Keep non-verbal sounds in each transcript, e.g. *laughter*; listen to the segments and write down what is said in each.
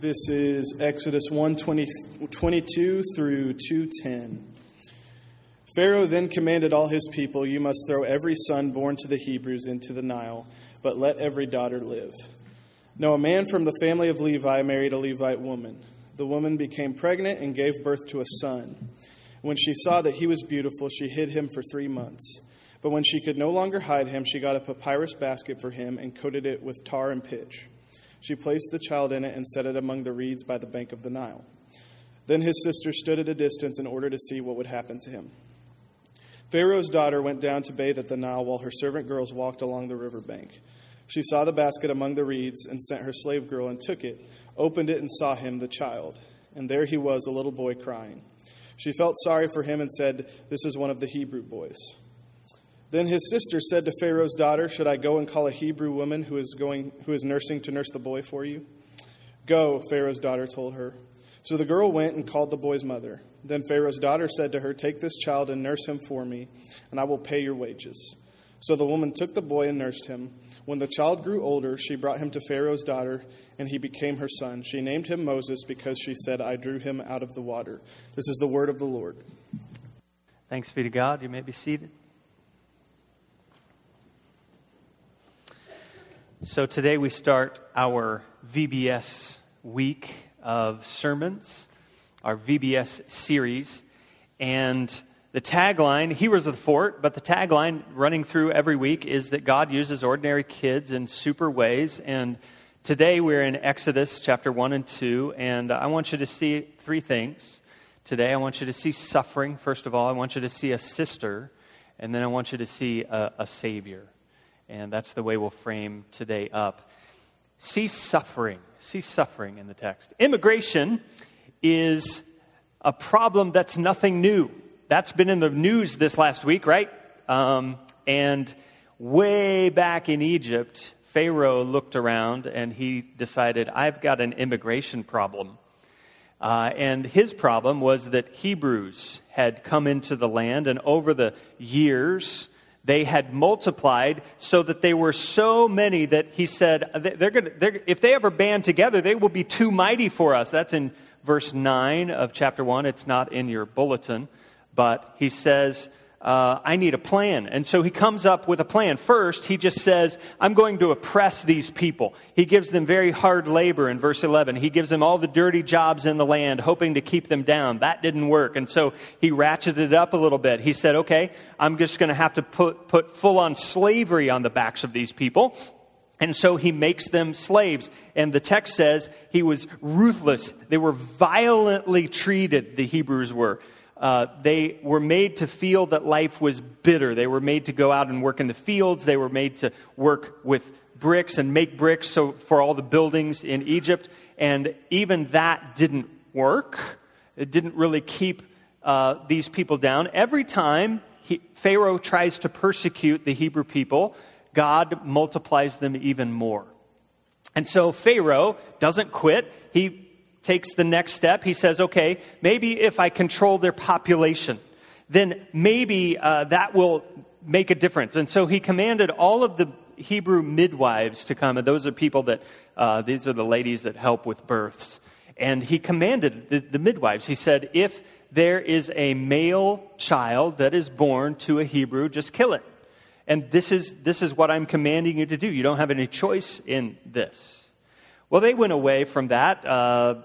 This is Exodus 1 20, 22 through 210. Pharaoh then commanded all his people, You must throw every son born to the Hebrews into the Nile, but let every daughter live. Now, a man from the family of Levi married a Levite woman. The woman became pregnant and gave birth to a son. When she saw that he was beautiful, she hid him for three months. But when she could no longer hide him, she got a papyrus basket for him and coated it with tar and pitch. She placed the child in it and set it among the reeds by the bank of the Nile. Then his sister stood at a distance in order to see what would happen to him. Pharaoh's daughter went down to bathe at the Nile while her servant girls walked along the river bank. She saw the basket among the reeds and sent her slave girl and took it, opened it, and saw him, the child. And there he was, a little boy crying. She felt sorry for him and said, This is one of the Hebrew boys. Then his sister said to Pharaoh's daughter, Should I go and call a Hebrew woman who is, going, who is nursing to nurse the boy for you? Go, Pharaoh's daughter told her. So the girl went and called the boy's mother. Then Pharaoh's daughter said to her, Take this child and nurse him for me, and I will pay your wages. So the woman took the boy and nursed him. When the child grew older, she brought him to Pharaoh's daughter, and he became her son. She named him Moses because she said, I drew him out of the water. This is the word of the Lord. Thanks be to God. You may be seated. So today we start our VBS week of sermons, our VBS series, and the tagline, Heroes of the Fort, but the tagline running through every week is that God uses ordinary kids in super ways. And today we're in Exodus chapter 1 and 2, and I want you to see three things. Today I want you to see suffering, first of all. I want you to see a sister, and then I want you to see a, a Savior. And that's the way we'll frame today up. See suffering. See suffering in the text. Immigration is a problem that's nothing new. That's been in the news this last week, right? Um, and way back in Egypt, Pharaoh looked around and he decided, I've got an immigration problem. Uh, and his problem was that Hebrews had come into the land, and over the years, they had multiplied so that they were so many that he said, they're gonna, they're, if they ever band together, they will be too mighty for us. That's in verse 9 of chapter 1. It's not in your bulletin. But he says, uh, I need a plan. And so he comes up with a plan. First, he just says, I'm going to oppress these people. He gives them very hard labor in verse 11. He gives them all the dirty jobs in the land, hoping to keep them down. That didn't work. And so he ratcheted it up a little bit. He said, okay, I'm just going to have to put, put full on slavery on the backs of these people. And so he makes them slaves. And the text says he was ruthless. They were violently treated, the Hebrews were. Uh, they were made to feel that life was bitter. They were made to go out and work in the fields. They were made to work with bricks and make bricks so, for all the buildings in Egypt. And even that didn't work. It didn't really keep uh, these people down. Every time he, Pharaoh tries to persecute the Hebrew people, God multiplies them even more. And so Pharaoh doesn't quit. He takes the next step. He says, okay, maybe if I control their population, then maybe uh, that will make a difference. And so he commanded all of the Hebrew midwives to come, and those are people that, uh, these are the ladies that help with births. And he commanded the, the midwives, he said, if there is a male child that is born to a Hebrew, just kill it. And this is, this is what I'm commanding you to do. You don't have any choice in this. Well, they went away from that uh,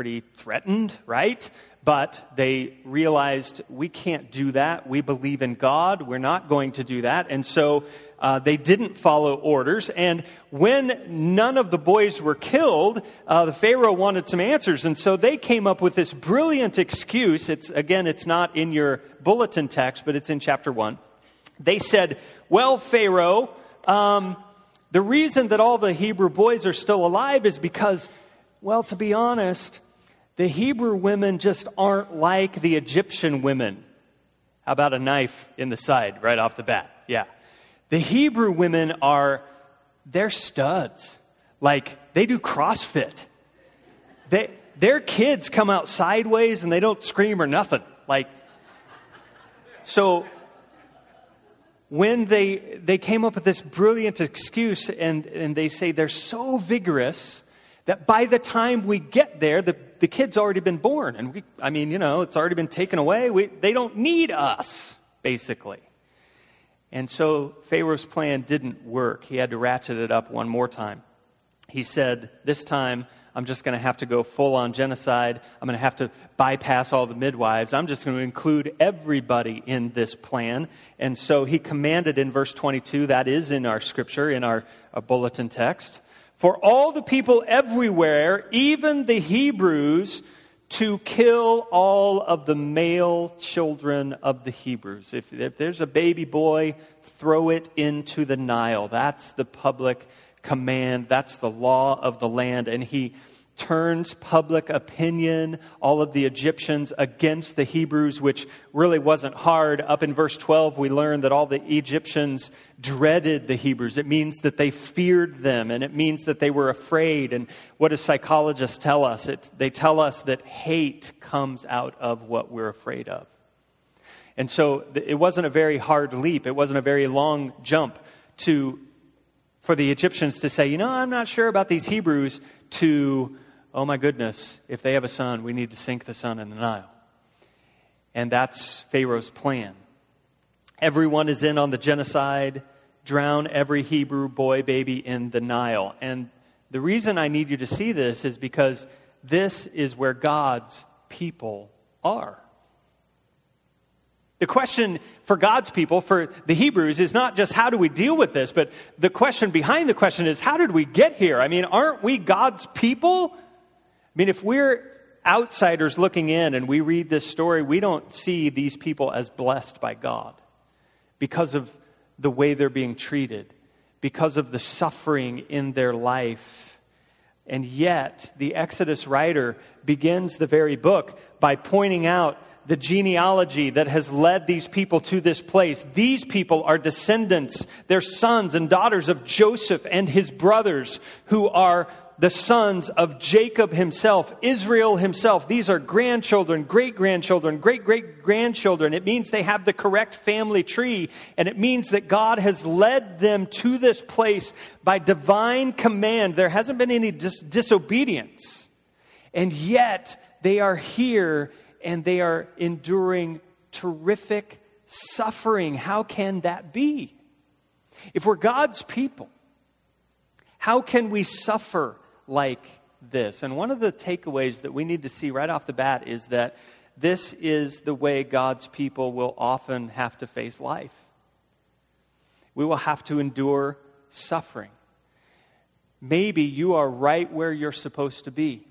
pretty threatened, right? But they realized we can't do that. We believe in God. We're not going to do that. And so uh, they didn't follow orders. And when none of the boys were killed, uh, the Pharaoh wanted some answers. And so they came up with this brilliant excuse. It's, again, it's not in your bulletin text, but it's in chapter 1. They said, Well, Pharaoh, um, the reason that all the Hebrew boys are still alive is because, well, to be honest, the Hebrew women just aren't like the Egyptian women. How about a knife in the side right off the bat? Yeah. The Hebrew women are, they're studs. Like, they do CrossFit. They, their kids come out sideways and they don't scream or nothing. Like, so when they, they came up with this brilliant excuse and, and they say they're so vigorous that by the time we get there, the, the kid's already been born. And we, I mean, you know, it's already been taken away. We, they don't need us, basically. And so Pharaoh's plan didn't work. He had to ratchet it up one more time. He said, This time, I'm just going to have to go full on genocide. I'm going to have to bypass all the midwives. I'm just going to include everybody in this plan. And so he commanded in verse 22, that is in our scripture, in our, our bulletin text, for all the people everywhere, even the Hebrews, to kill all of the male children of the Hebrews. If, if there's a baby boy, throw it into the Nile. That's the public command. That's the law of the land. And he turns public opinion, all of the Egyptians against the Hebrews, which really wasn't hard. Up in verse 12, we learn that all the Egyptians dreaded the Hebrews. It means that they feared them, and it means that they were afraid. And what do psychologists tell us? It, they tell us that hate comes out of what we're afraid of. And so it wasn't a very hard leap, it wasn't a very long jump to for the Egyptians to say, you know, I'm not sure about these Hebrews, to oh my goodness, if they have a son, we need to sink the son in the Nile. And that's Pharaoh's plan. Everyone is in on the genocide, drown every Hebrew boy, baby in the Nile. And the reason I need you to see this is because this is where God's people are. The question for God's people, for the Hebrews, is not just how do we deal with this, but the question behind the question is how did we get here? I mean, aren't we God's people? I mean, if we're outsiders looking in and we read this story, we don't see these people as blessed by God because of the way they're being treated, because of the suffering in their life. And yet, the Exodus writer begins the very book by pointing out the genealogy that has led these people to this place. These people are descendants, they're sons and daughters of Joseph and his brothers who are the sons of Jacob himself, Israel himself. These are grandchildren, great grandchildren, great great grandchildren. It means they have the correct family tree, and it means that God has led them to this place by divine command. There hasn't been any dis- disobedience, and yet they are here and they are enduring terrific suffering. How can that be? If we're God's people, how can we suffer like this. And one of the takeaways that we need to see right off the bat is that this is the way God's people will often have to face life. We will have to endure suffering. Maybe you are right where you're supposed to be.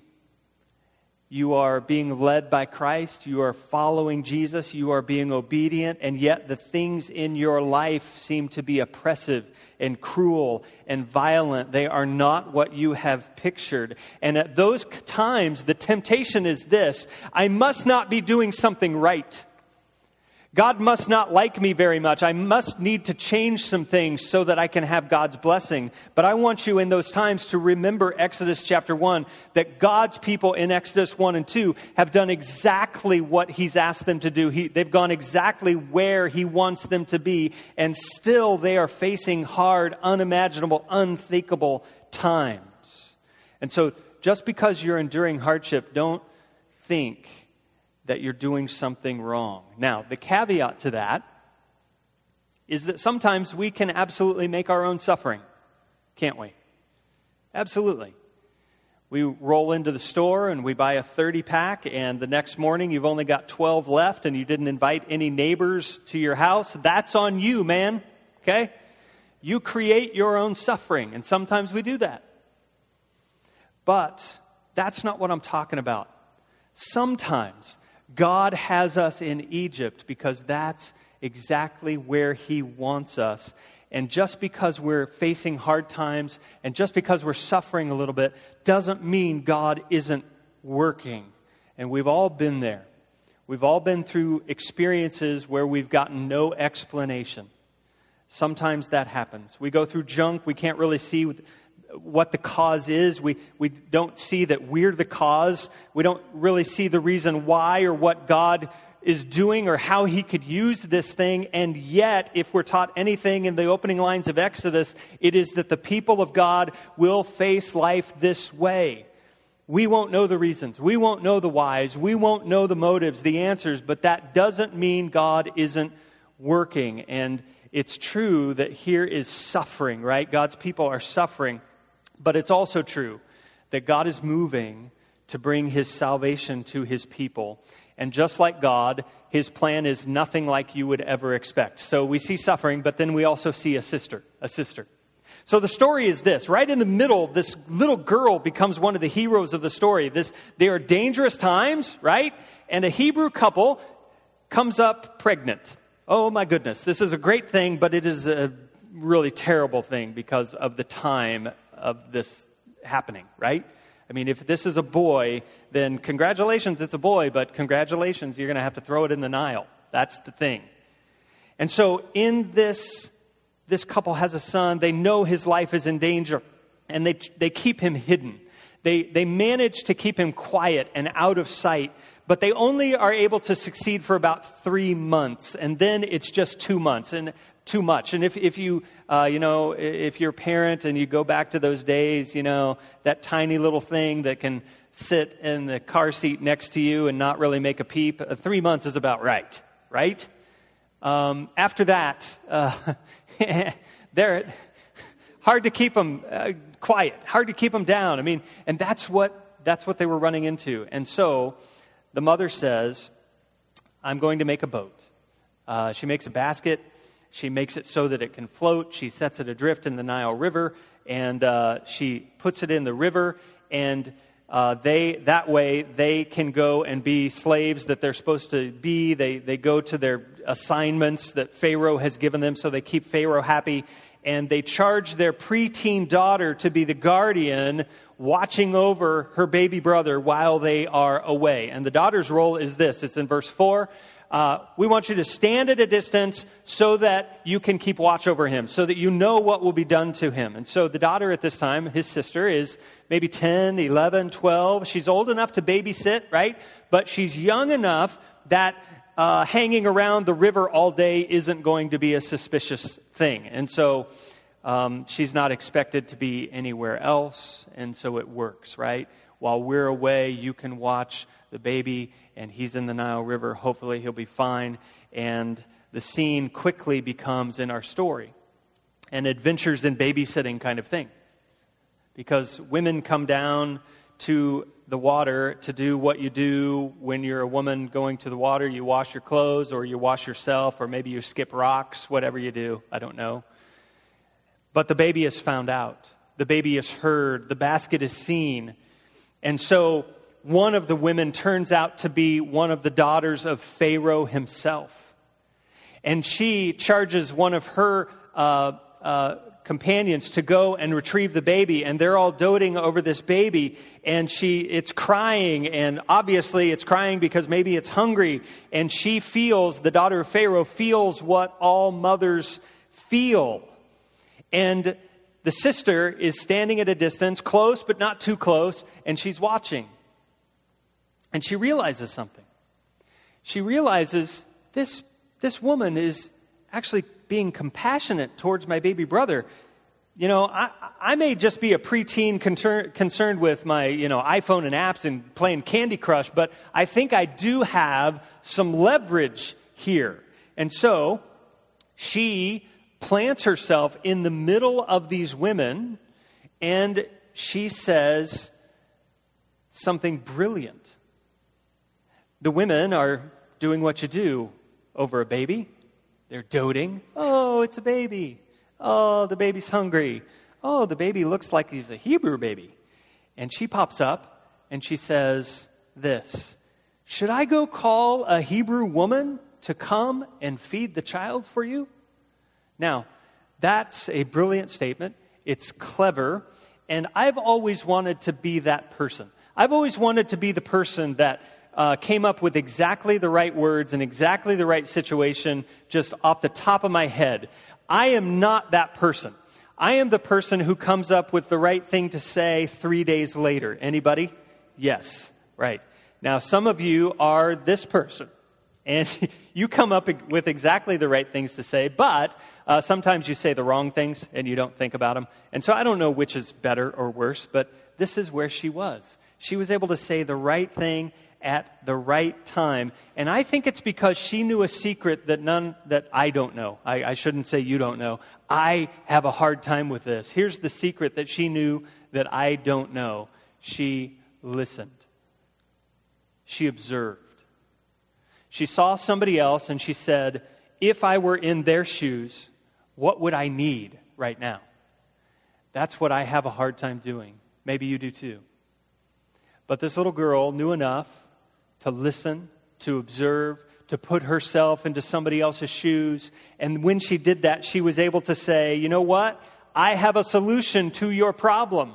You are being led by Christ. You are following Jesus. You are being obedient. And yet the things in your life seem to be oppressive and cruel and violent. They are not what you have pictured. And at those times, the temptation is this I must not be doing something right. God must not like me very much. I must need to change some things so that I can have God's blessing. But I want you in those times to remember Exodus chapter 1 that God's people in Exodus 1 and 2 have done exactly what He's asked them to do. He, they've gone exactly where He wants them to be, and still they are facing hard, unimaginable, unthinkable times. And so just because you're enduring hardship, don't think that you're doing something wrong. Now, the caveat to that is that sometimes we can absolutely make our own suffering, can't we? Absolutely. We roll into the store and we buy a 30 pack, and the next morning you've only got 12 left and you didn't invite any neighbors to your house. That's on you, man. Okay? You create your own suffering, and sometimes we do that. But that's not what I'm talking about. Sometimes God has us in Egypt because that's exactly where He wants us. And just because we're facing hard times and just because we're suffering a little bit doesn't mean God isn't working. And we've all been there. We've all been through experiences where we've gotten no explanation. Sometimes that happens. We go through junk, we can't really see what the cause is. We, we don't see that we're the cause. We don't really see the reason why or what God is doing or how he could use this thing. And yet, if we're taught anything in the opening lines of Exodus, it is that the people of God will face life this way. We won't know the reasons. We won't know the whys. We won't know the motives, the answers, but that doesn't mean God isn't working. And it's true that here is suffering, right? God's people are suffering. But it's also true that God is moving to bring his salvation to his people. And just like God, his plan is nothing like you would ever expect. So we see suffering, but then we also see a sister, a sister. So the story is this right in the middle, this little girl becomes one of the heroes of the story. This, they are dangerous times, right? And a Hebrew couple comes up pregnant. Oh my goodness, this is a great thing, but it is a really terrible thing because of the time of this happening, right? I mean, if this is a boy, then congratulations, it's a boy, but congratulations, you're going to have to throw it in the Nile. That's the thing. And so, in this, this couple has a son. They know his life is in danger, and they, they keep him hidden. They, they manage to keep him quiet and out of sight but they only are able to succeed for about three months, and then it's just two months and too much. And if, if you, uh, you know, if you're a parent and you go back to those days, you know, that tiny little thing that can sit in the car seat next to you and not really make a peep, uh, three months is about right, right? Um, after that, uh, *laughs* they're hard to keep them uh, quiet, hard to keep them down. I mean, and that's what that's what they were running into. And so the mother says, I'm going to make a boat. Uh, she makes a basket. She makes it so that it can float. She sets it adrift in the Nile River, and uh, she puts it in the river. And uh, they that way they can go and be slaves that they're supposed to be. They they go to their assignments that Pharaoh has given them, so they keep Pharaoh happy. And they charge their preteen daughter to be the guardian watching over her baby brother while they are away. And the daughter's role is this it's in verse 4. Uh, we want you to stand at a distance so that you can keep watch over him, so that you know what will be done to him. And so the daughter at this time, his sister, is maybe 10, 11, 12. She's old enough to babysit, right? But she's young enough that uh, hanging around the river all day isn't going to be a suspicious thing. And so um, she's not expected to be anywhere else, and so it works, right? While we're away, you can watch the baby, and he's in the Nile River. Hopefully, he'll be fine. And the scene quickly becomes in our story an adventures in babysitting kind of thing. Because women come down to the water to do what you do when you're a woman going to the water. You wash your clothes, or you wash yourself, or maybe you skip rocks, whatever you do. I don't know. But the baby is found out, the baby is heard, the basket is seen. And so one of the women turns out to be one of the daughters of Pharaoh himself. And she charges one of her uh, uh, companions to go and retrieve the baby and they're all doting over this baby and she it's crying and obviously it's crying because maybe it's hungry and she feels the daughter of pharaoh feels what all mothers feel and the sister is standing at a distance, close but not too close, and she's watching. And she realizes something. She realizes this, this woman is actually being compassionate towards my baby brother. You know, I, I may just be a preteen concern, concerned with my, you know, iPhone and apps and playing Candy Crush, but I think I do have some leverage here. And so she plants herself in the middle of these women and she says something brilliant. The women are doing what you do over a baby. They're doting. Oh, it's a baby. Oh, the baby's hungry. Oh, the baby looks like he's a Hebrew baby. And she pops up and she says this Should I go call a Hebrew woman to come and feed the child for you? Now, that's a brilliant statement. It's clever. And I've always wanted to be that person. I've always wanted to be the person that uh, came up with exactly the right words and exactly the right situation just off the top of my head. I am not that person. I am the person who comes up with the right thing to say three days later. Anybody? Yes, right. Now, some of you are this person. And *laughs* you come up with exactly the right things to say, but uh, sometimes you say the wrong things and you don't think about them. And so I don't know which is better or worse, but this is where she was. She was able to say the right thing at the right time. And I think it's because she knew a secret that none that I don't know. I, I shouldn't say you don't know. I have a hard time with this. Here's the secret that she knew that I don't know. She listened. She observed. She saw somebody else and she said, If I were in their shoes, what would I need right now? That's what I have a hard time doing. Maybe you do too. But this little girl knew enough to listen, to observe, to put herself into somebody else's shoes. And when she did that, she was able to say, you know what? I have a solution to your problem.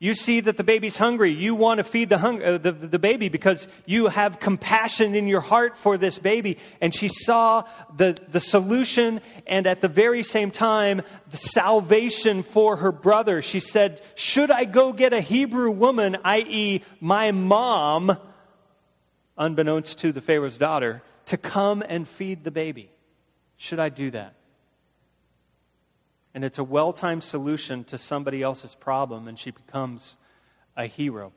You see that the baby's hungry. You want to feed the, hung- uh, the, the baby because you have compassion in your heart for this baby. And she saw the, the solution and at the very same time, the salvation for her brother. She said, Should I go get a Hebrew woman, i.e., my mom, unbeknownst to the Pharaoh's daughter, to come and feed the baby? Should I do that? And it's a well timed solution to somebody else's problem, and she becomes a hero.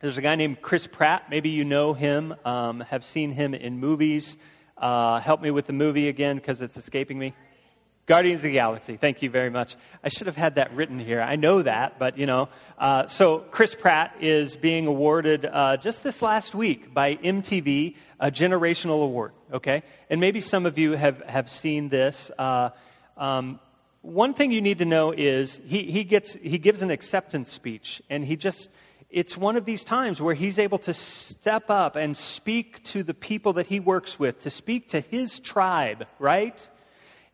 There's a guy named Chris Pratt. Maybe you know him, um, have seen him in movies. Uh, help me with the movie again because it's escaping me. Guardians of the Galaxy. Thank you very much. I should have had that written here. I know that, but you know. Uh, so Chris Pratt is being awarded uh, just this last week by MTV a generational award. Okay, and maybe some of you have have seen this. Uh, um, one thing you need to know is he, he gets he gives an acceptance speech, and he just it's one of these times where he's able to step up and speak to the people that he works with, to speak to his tribe, right?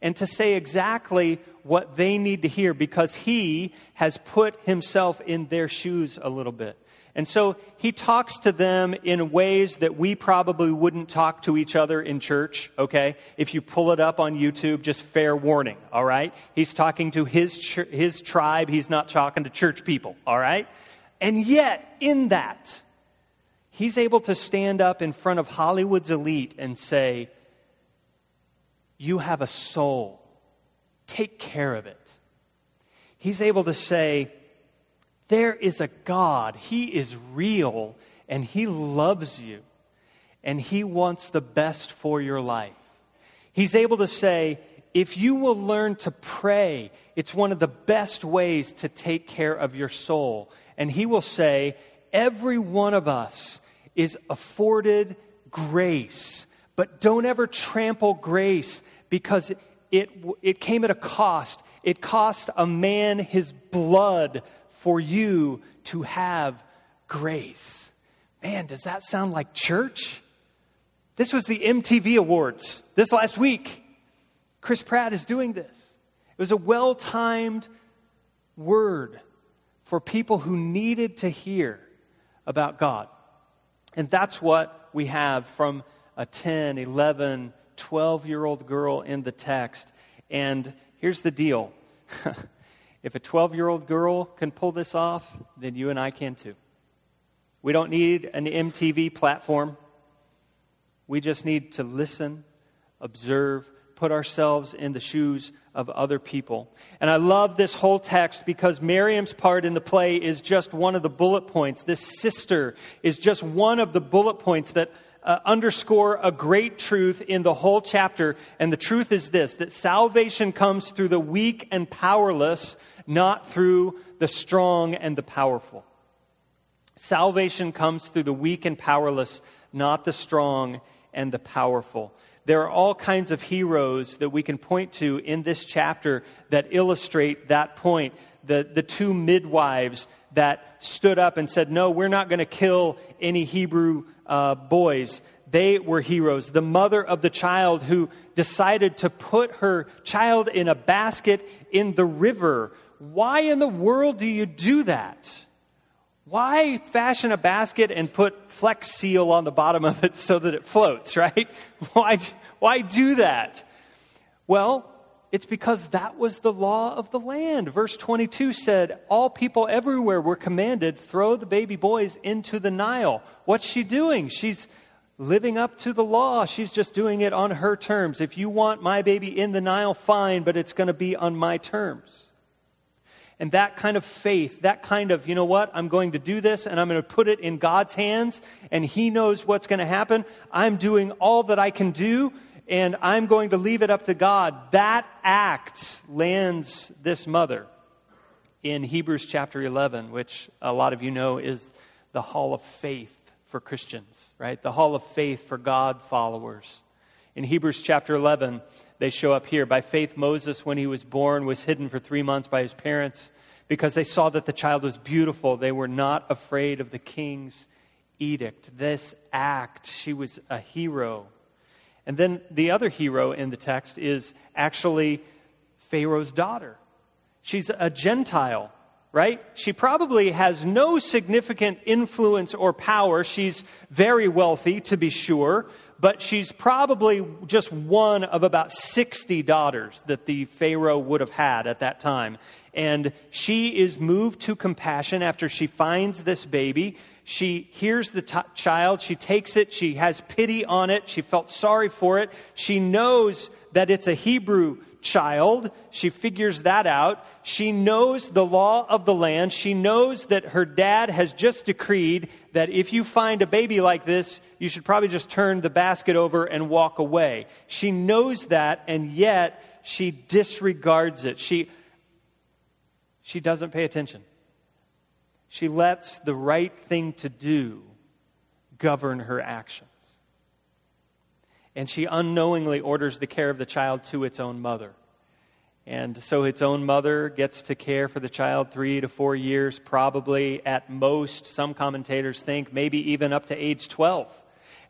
And to say exactly what they need to hear because he has put himself in their shoes a little bit. And so he talks to them in ways that we probably wouldn't talk to each other in church, okay? If you pull it up on YouTube, just fair warning, all right? He's talking to his, ch- his tribe, he's not talking to church people, all right? And yet, in that, he's able to stand up in front of Hollywood's elite and say, you have a soul. Take care of it. He's able to say, There is a God. He is real and He loves you and He wants the best for your life. He's able to say, if you will learn to pray, it's one of the best ways to take care of your soul. And he will say, every one of us is afforded grace, but don't ever trample grace because it, it came at a cost. It cost a man his blood for you to have grace. Man, does that sound like church? This was the MTV Awards this last week. Chris Pratt is doing this. It was a well timed word for people who needed to hear about God. And that's what we have from a 10, 11, 12 year old girl in the text. And here's the deal *laughs* if a 12 year old girl can pull this off, then you and I can too. We don't need an MTV platform. We just need to listen, observe, put ourselves in the shoes of other people. And I love this whole text because Miriam's part in the play is just one of the bullet points. This sister is just one of the bullet points that uh, underscore a great truth in the whole chapter. And the truth is this that salvation comes through the weak and powerless, not through the strong and the powerful. Salvation comes through the weak and powerless, not the strong and the powerful. There are all kinds of heroes that we can point to in this chapter that illustrate that point. The, the two midwives that stood up and said, No, we're not going to kill any Hebrew uh, boys. They were heroes. The mother of the child who decided to put her child in a basket in the river. Why in the world do you do that? Why fashion a basket and put Flex Seal on the bottom of it so that it floats, *laughs* right? Why, why do that? Well, it's because that was the law of the land. Verse 22 said, All people everywhere were commanded, throw the baby boys into the Nile. What's she doing? She's living up to the law. She's just doing it on her terms. If you want my baby in the Nile, fine, but it's going to be on my terms. And that kind of faith, that kind of, you know what, I'm going to do this and I'm going to put it in God's hands and He knows what's going to happen. I'm doing all that I can do and I'm going to leave it up to God. That act lands this mother in Hebrews chapter 11, which a lot of you know is the hall of faith for Christians, right? The hall of faith for God followers. In Hebrews chapter 11, they show up here. By faith, Moses, when he was born, was hidden for three months by his parents because they saw that the child was beautiful. They were not afraid of the king's edict. This act, she was a hero. And then the other hero in the text is actually Pharaoh's daughter. She's a Gentile right? She probably has no significant influence or power. She's very wealthy, to be sure, but she's probably just one of about 60 daughters that the Pharaoh would have had at that time. And she is moved to compassion after she finds this baby. She hears the t- child, she takes it, she has pity on it, she felt sorry for it. She knows that it's a Hebrew child. She figures that out. She knows the law of the land. She knows that her dad has just decreed that if you find a baby like this, you should probably just turn the basket over and walk away. She knows that, and yet she disregards it. She, she doesn't pay attention. She lets the right thing to do govern her actions and she unknowingly orders the care of the child to its own mother. And so its own mother gets to care for the child three to four years, probably at most, some commentators think, maybe even up to age 12.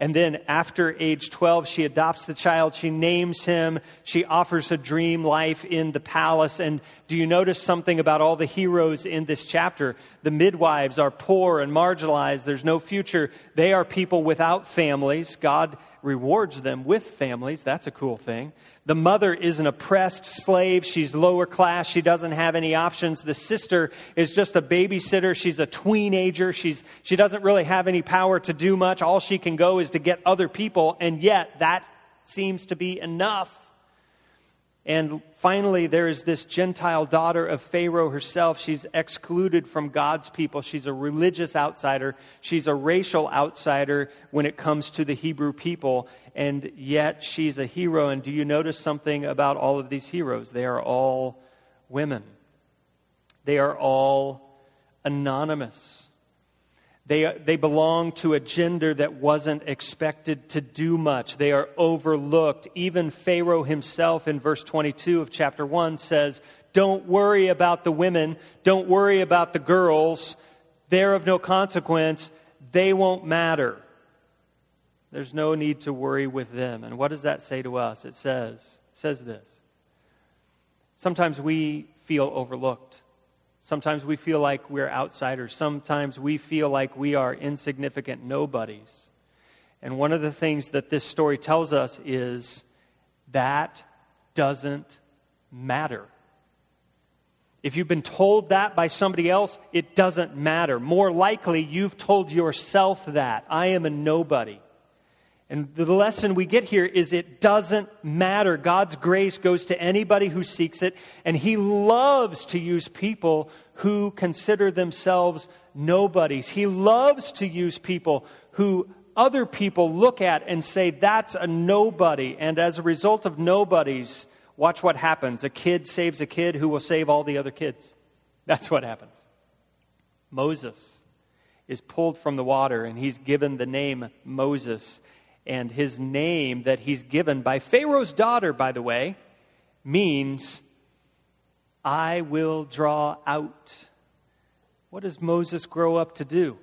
And then after age 12, she adopts the child. She names him. She offers a dream life in the palace. And do you notice something about all the heroes in this chapter? The midwives are poor and marginalized. There's no future. They are people without families. God rewards them with families. That's a cool thing. The mother is an oppressed slave. She's lower class. She doesn't have any options. The sister is just a babysitter. She's a tweenager. She's, she doesn't really have any power to do much. All she can go is to get other people, and yet that seems to be enough. And finally, there is this Gentile daughter of Pharaoh herself. She's excluded from God's people. She's a religious outsider. She's a racial outsider when it comes to the Hebrew people. And yet she's a hero. And do you notice something about all of these heroes? They are all women, they are all anonymous. They, they belong to a gender that wasn't expected to do much. They are overlooked. Even Pharaoh himself in verse 22 of chapter 1 says, Don't worry about the women. Don't worry about the girls. They're of no consequence. They won't matter. There's no need to worry with them. And what does that say to us? It says, it says this. Sometimes we feel overlooked. Sometimes we feel like we're outsiders. Sometimes we feel like we are insignificant nobodies. And one of the things that this story tells us is that doesn't matter. If you've been told that by somebody else, it doesn't matter. More likely, you've told yourself that. I am a nobody. And the lesson we get here is it doesn't matter. God's grace goes to anybody who seeks it, and He loves to use people who consider themselves nobodies. He loves to use people who other people look at and say, that's a nobody. And as a result of nobodies, watch what happens. A kid saves a kid who will save all the other kids. That's what happens. Moses is pulled from the water, and he's given the name Moses and his name that he's given by Pharaoh's daughter, by the way, means I will draw out. What does Moses grow up to do?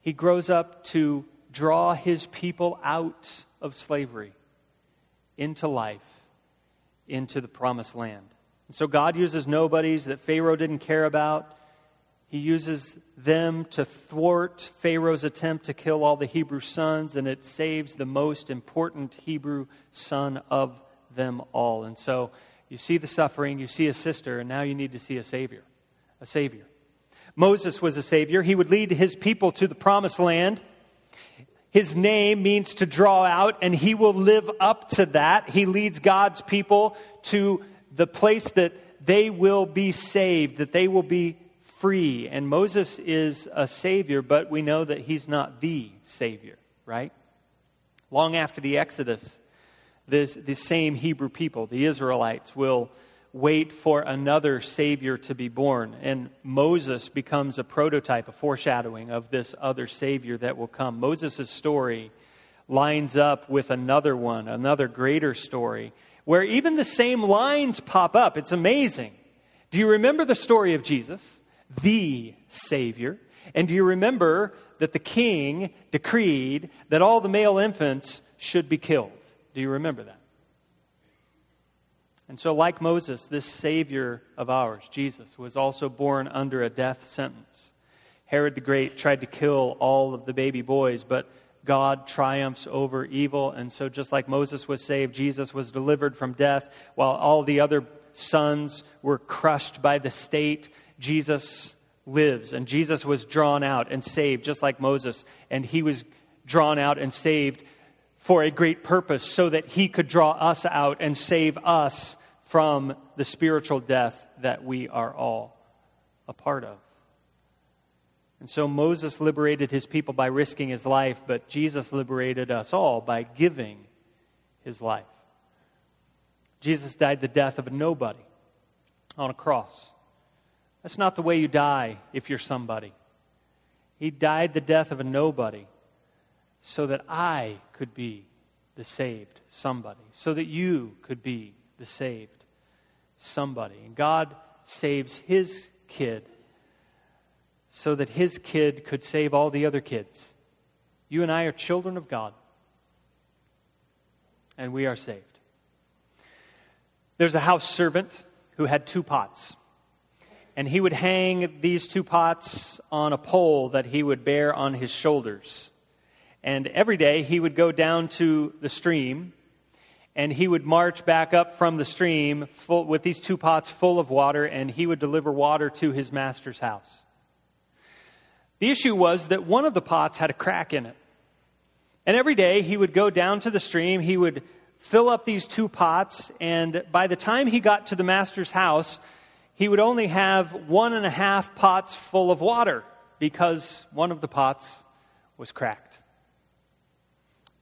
He grows up to draw his people out of slavery into life, into the promised land. And so God uses nobodies that Pharaoh didn't care about he uses them to thwart Pharaoh's attempt to kill all the Hebrew sons, and it saves the most important Hebrew son of them all. And so you see the suffering, you see a sister, and now you need to see a Savior. A Savior. Moses was a Savior. He would lead his people to the promised land. His name means to draw out, and he will live up to that. He leads God's people to the place that they will be saved, that they will be free. And Moses is a savior, but we know that he's not the savior, right? Long after the Exodus, this, the same Hebrew people, the Israelites, will wait for another Savior to be born. And Moses becomes a prototype, a foreshadowing of this other Savior that will come. Moses' story lines up with another one, another greater story, where even the same lines pop up. It's amazing. Do you remember the story of Jesus, the Savior? And do you remember that the king decreed that all the male infants should be killed? Do you remember that? And so, like Moses, this Savior of ours, Jesus, was also born under a death sentence. Herod the Great tried to kill all of the baby boys, but God triumphs over evil. And so, just like Moses was saved, Jesus was delivered from death, while all the other sons were crushed by the state. Jesus lives, and Jesus was drawn out and saved, just like Moses. And he was drawn out and saved for a great purpose so that he could draw us out and save us from the spiritual death that we are all a part of. And so Moses liberated his people by risking his life, but Jesus liberated us all by giving his life. Jesus died the death of a nobody on a cross. That's not the way you die if you're somebody. He died the death of a nobody so that I could be the saved somebody, so that you could be the saved somebody. And God saves his kid so that his kid could save all the other kids. You and I are children of God, and we are saved. There's a house servant who had two pots. And he would hang these two pots on a pole that he would bear on his shoulders. And every day he would go down to the stream and he would march back up from the stream full, with these two pots full of water and he would deliver water to his master's house. The issue was that one of the pots had a crack in it. And every day he would go down to the stream, he would fill up these two pots, and by the time he got to the master's house, he would only have one and a half pots full of water because one of the pots was cracked.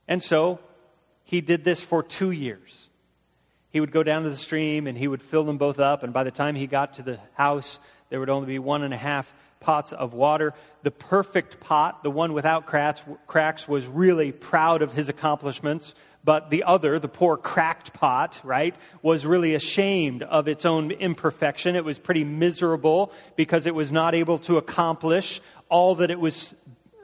And so he did this for two years. He would go down to the stream and he would fill them both up, and by the time he got to the house, there would only be one and a half pots of water. The perfect pot, the one without cracks, was really proud of his accomplishments, but the other, the poor cracked pot, right, was really ashamed of its own imperfection. It was pretty miserable because it was not able to accomplish all that it was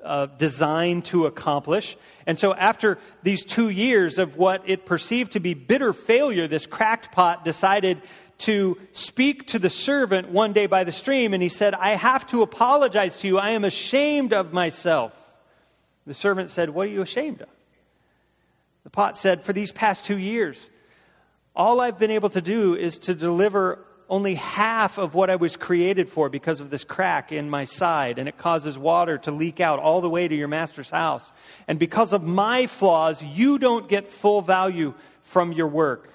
uh, designed to accomplish. And so, after these two years of what it perceived to be bitter failure, this cracked pot decided to speak to the servant one day by the stream, and he said, I have to apologize to you. I am ashamed of myself. The servant said, What are you ashamed of? The pot said, For these past two years, all I've been able to do is to deliver only half of what I was created for because of this crack in my side, and it causes water to leak out all the way to your master's house. And because of my flaws, you don't get full value from your work.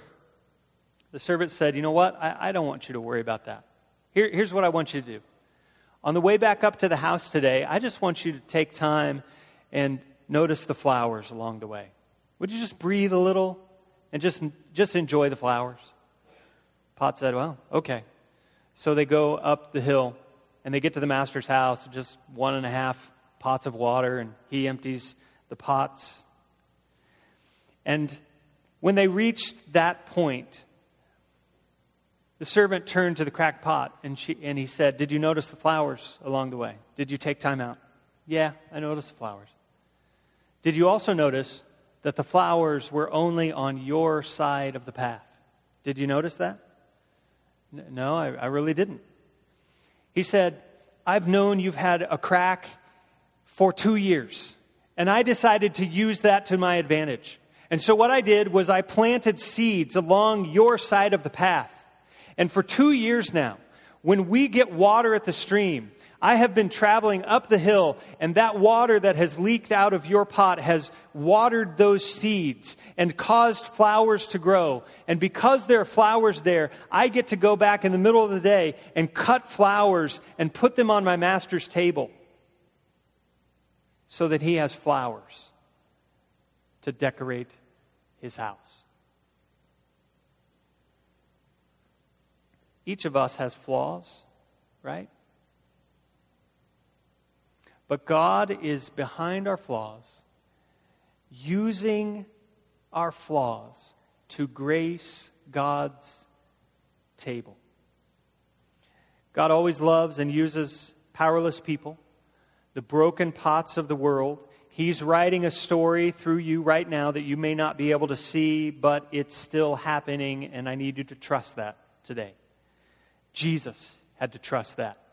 The servant said, You know what? I, I don't want you to worry about that. Here, here's what I want you to do. On the way back up to the house today, I just want you to take time and notice the flowers along the way. Would you just breathe a little and just, just enjoy the flowers? Pot said, Well, okay. So they go up the hill and they get to the master's house, just one and a half pots of water, and he empties the pots. And when they reached that point, the servant turned to the cracked pot and, she, and he said, Did you notice the flowers along the way? Did you take time out? Yeah, I noticed the flowers. Did you also notice that the flowers were only on your side of the path? Did you notice that? No, I, I really didn't. He said, I've known you've had a crack for two years, and I decided to use that to my advantage. And so what I did was I planted seeds along your side of the path. And for two years now, When we get water at the stream, I have been traveling up the hill, and that water that has leaked out of your pot has watered those seeds and caused flowers to grow. And because there are flowers there, I get to go back in the middle of the day and cut flowers and put them on my master's table so that he has flowers to decorate his house. Each of us has flaws, right? But God is behind our flaws, using our flaws to grace God's table. God always loves and uses powerless people, the broken pots of the world. He's writing a story through you right now that you may not be able to see, but it's still happening, and I need you to trust that today. Jesus had to trust that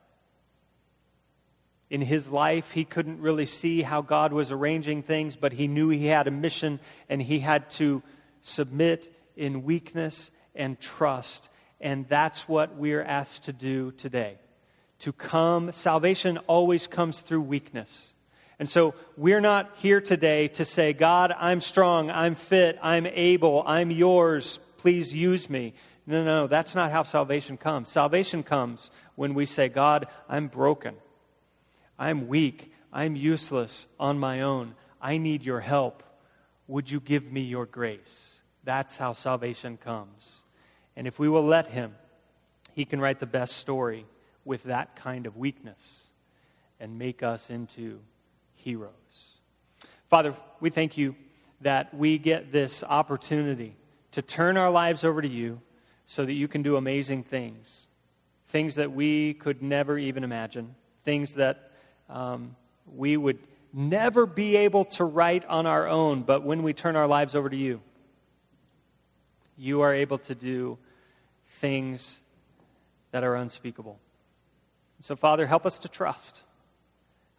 in his life, he couldn't really see how God was arranging things, but he knew he had a mission and he had to submit in weakness and trust. And that's what we're asked to do today. To come, salvation always comes through weakness. And so we're not here today to say, God, I'm strong, I'm fit, I'm able, I'm yours, please use me. No, no, that's not how salvation comes. Salvation comes when we say, God, I'm broken. I'm weak. I'm useless on my own. I need your help. Would you give me your grace? That's how salvation comes. And if we will let Him, He can write the best story with that kind of weakness and make us into heroes. Father, we thank you that we get this opportunity to turn our lives over to you so that you can do amazing things. Things that we could never even imagine. Things that um, we would never be able to write on our own, but when we turn our lives over to you, you are able to do things that are unspeakable. So, Father, help us to trust.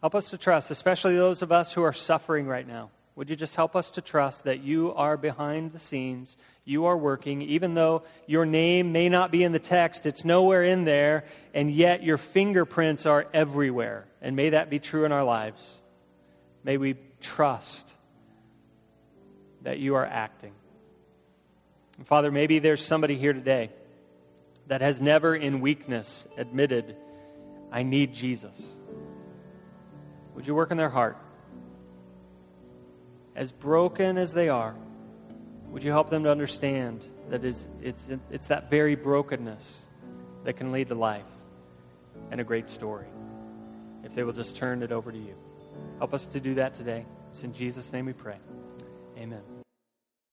Help us to trust, especially those of us who are suffering right now. Would you just help us to trust that you are behind the scenes, you are working, even though your name may not be in the text, it's nowhere in there, and yet your fingerprints are everywhere. And may that be true in our lives. May we trust that you are acting. And Father, maybe there's somebody here today that has never in weakness admitted, I need Jesus. Would you work in their heart? As broken as they are, would you help them to understand that it's, it's, it's that very brokenness that can lead to life and a great story if they will just turn it over to you? Help us to do that today. It's in Jesus' name we pray. Amen.